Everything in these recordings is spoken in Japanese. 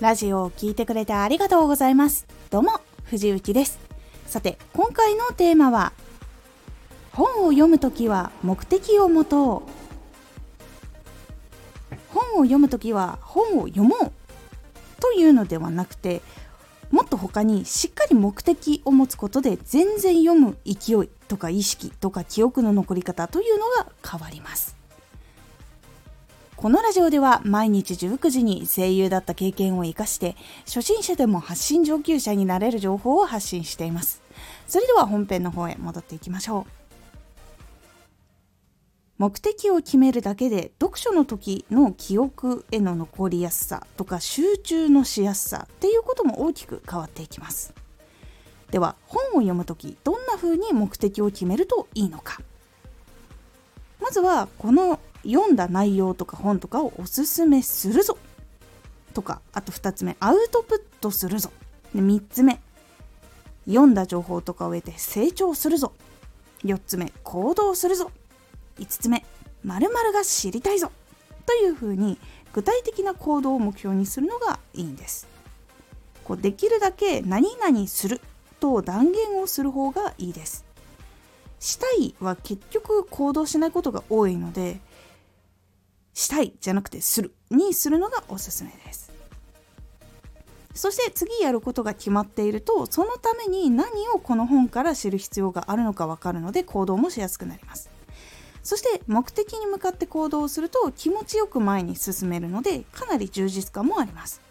ラジオを聴いてくれてありがとうございます。どうも藤幸です。さて今回のテーマは本を読むときは目的を持とう。本を読むときは本を読もう。というのではなくてもっと他にしっかり目的を持つことで全然読む勢いとか意識とか記憶の残り方というのが変わります。このラジオでは毎日19時に声優だった経験を生かして初心者でも発信上級者になれる情報を発信しています。それでは本編の方へ戻っていきましょう。目的を決めるだけで読書の時の記憶への残りやすさとか集中のしやすさっていうことも大きく変わっていきます。では本を読む時どんな風に目的を決めるといいのか。まずはこの読んだ内容とか本とかをおすすめするぞ。とかあと2つ目アウトプットするぞ。で3つ目読んだ情報とかを得て成長するぞ。4つ目行動するぞ。5つ目〇〇が知りたいぞ。というふうに具体的な行動を目標にするのがいいんです。こうできるだけ何々すると断言をする方がいいです。したいは結局行動しないことが多いのでしたいじゃなくてするにするのがおすすめです。そして次やることが決まっているとそのために何をこの本から知る必要があるのか分かるので行動もしやすくなります。そして目的に向かって行動をすると気持ちよく前に進めるのでかなり充実感もあります。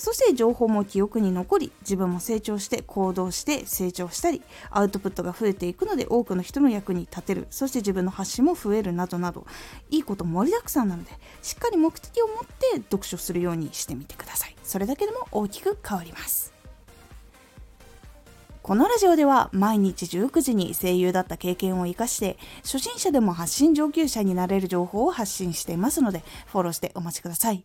そして情報も記憶に残り自分も成長して行動して成長したりアウトプットが増えていくので多くの人の役に立てる。そして自分の発信も増えるなどなど。いいこと盛りだくさんなのでしっかり目的を持って読書するようにしてみてください。それだけでも大きく変わります。このラジオでは毎日19時に声優だった経験を生かして初心者でも発信上級者になれる情報を発信していますのでフォローしてお待ちください。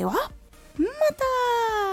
ではまた。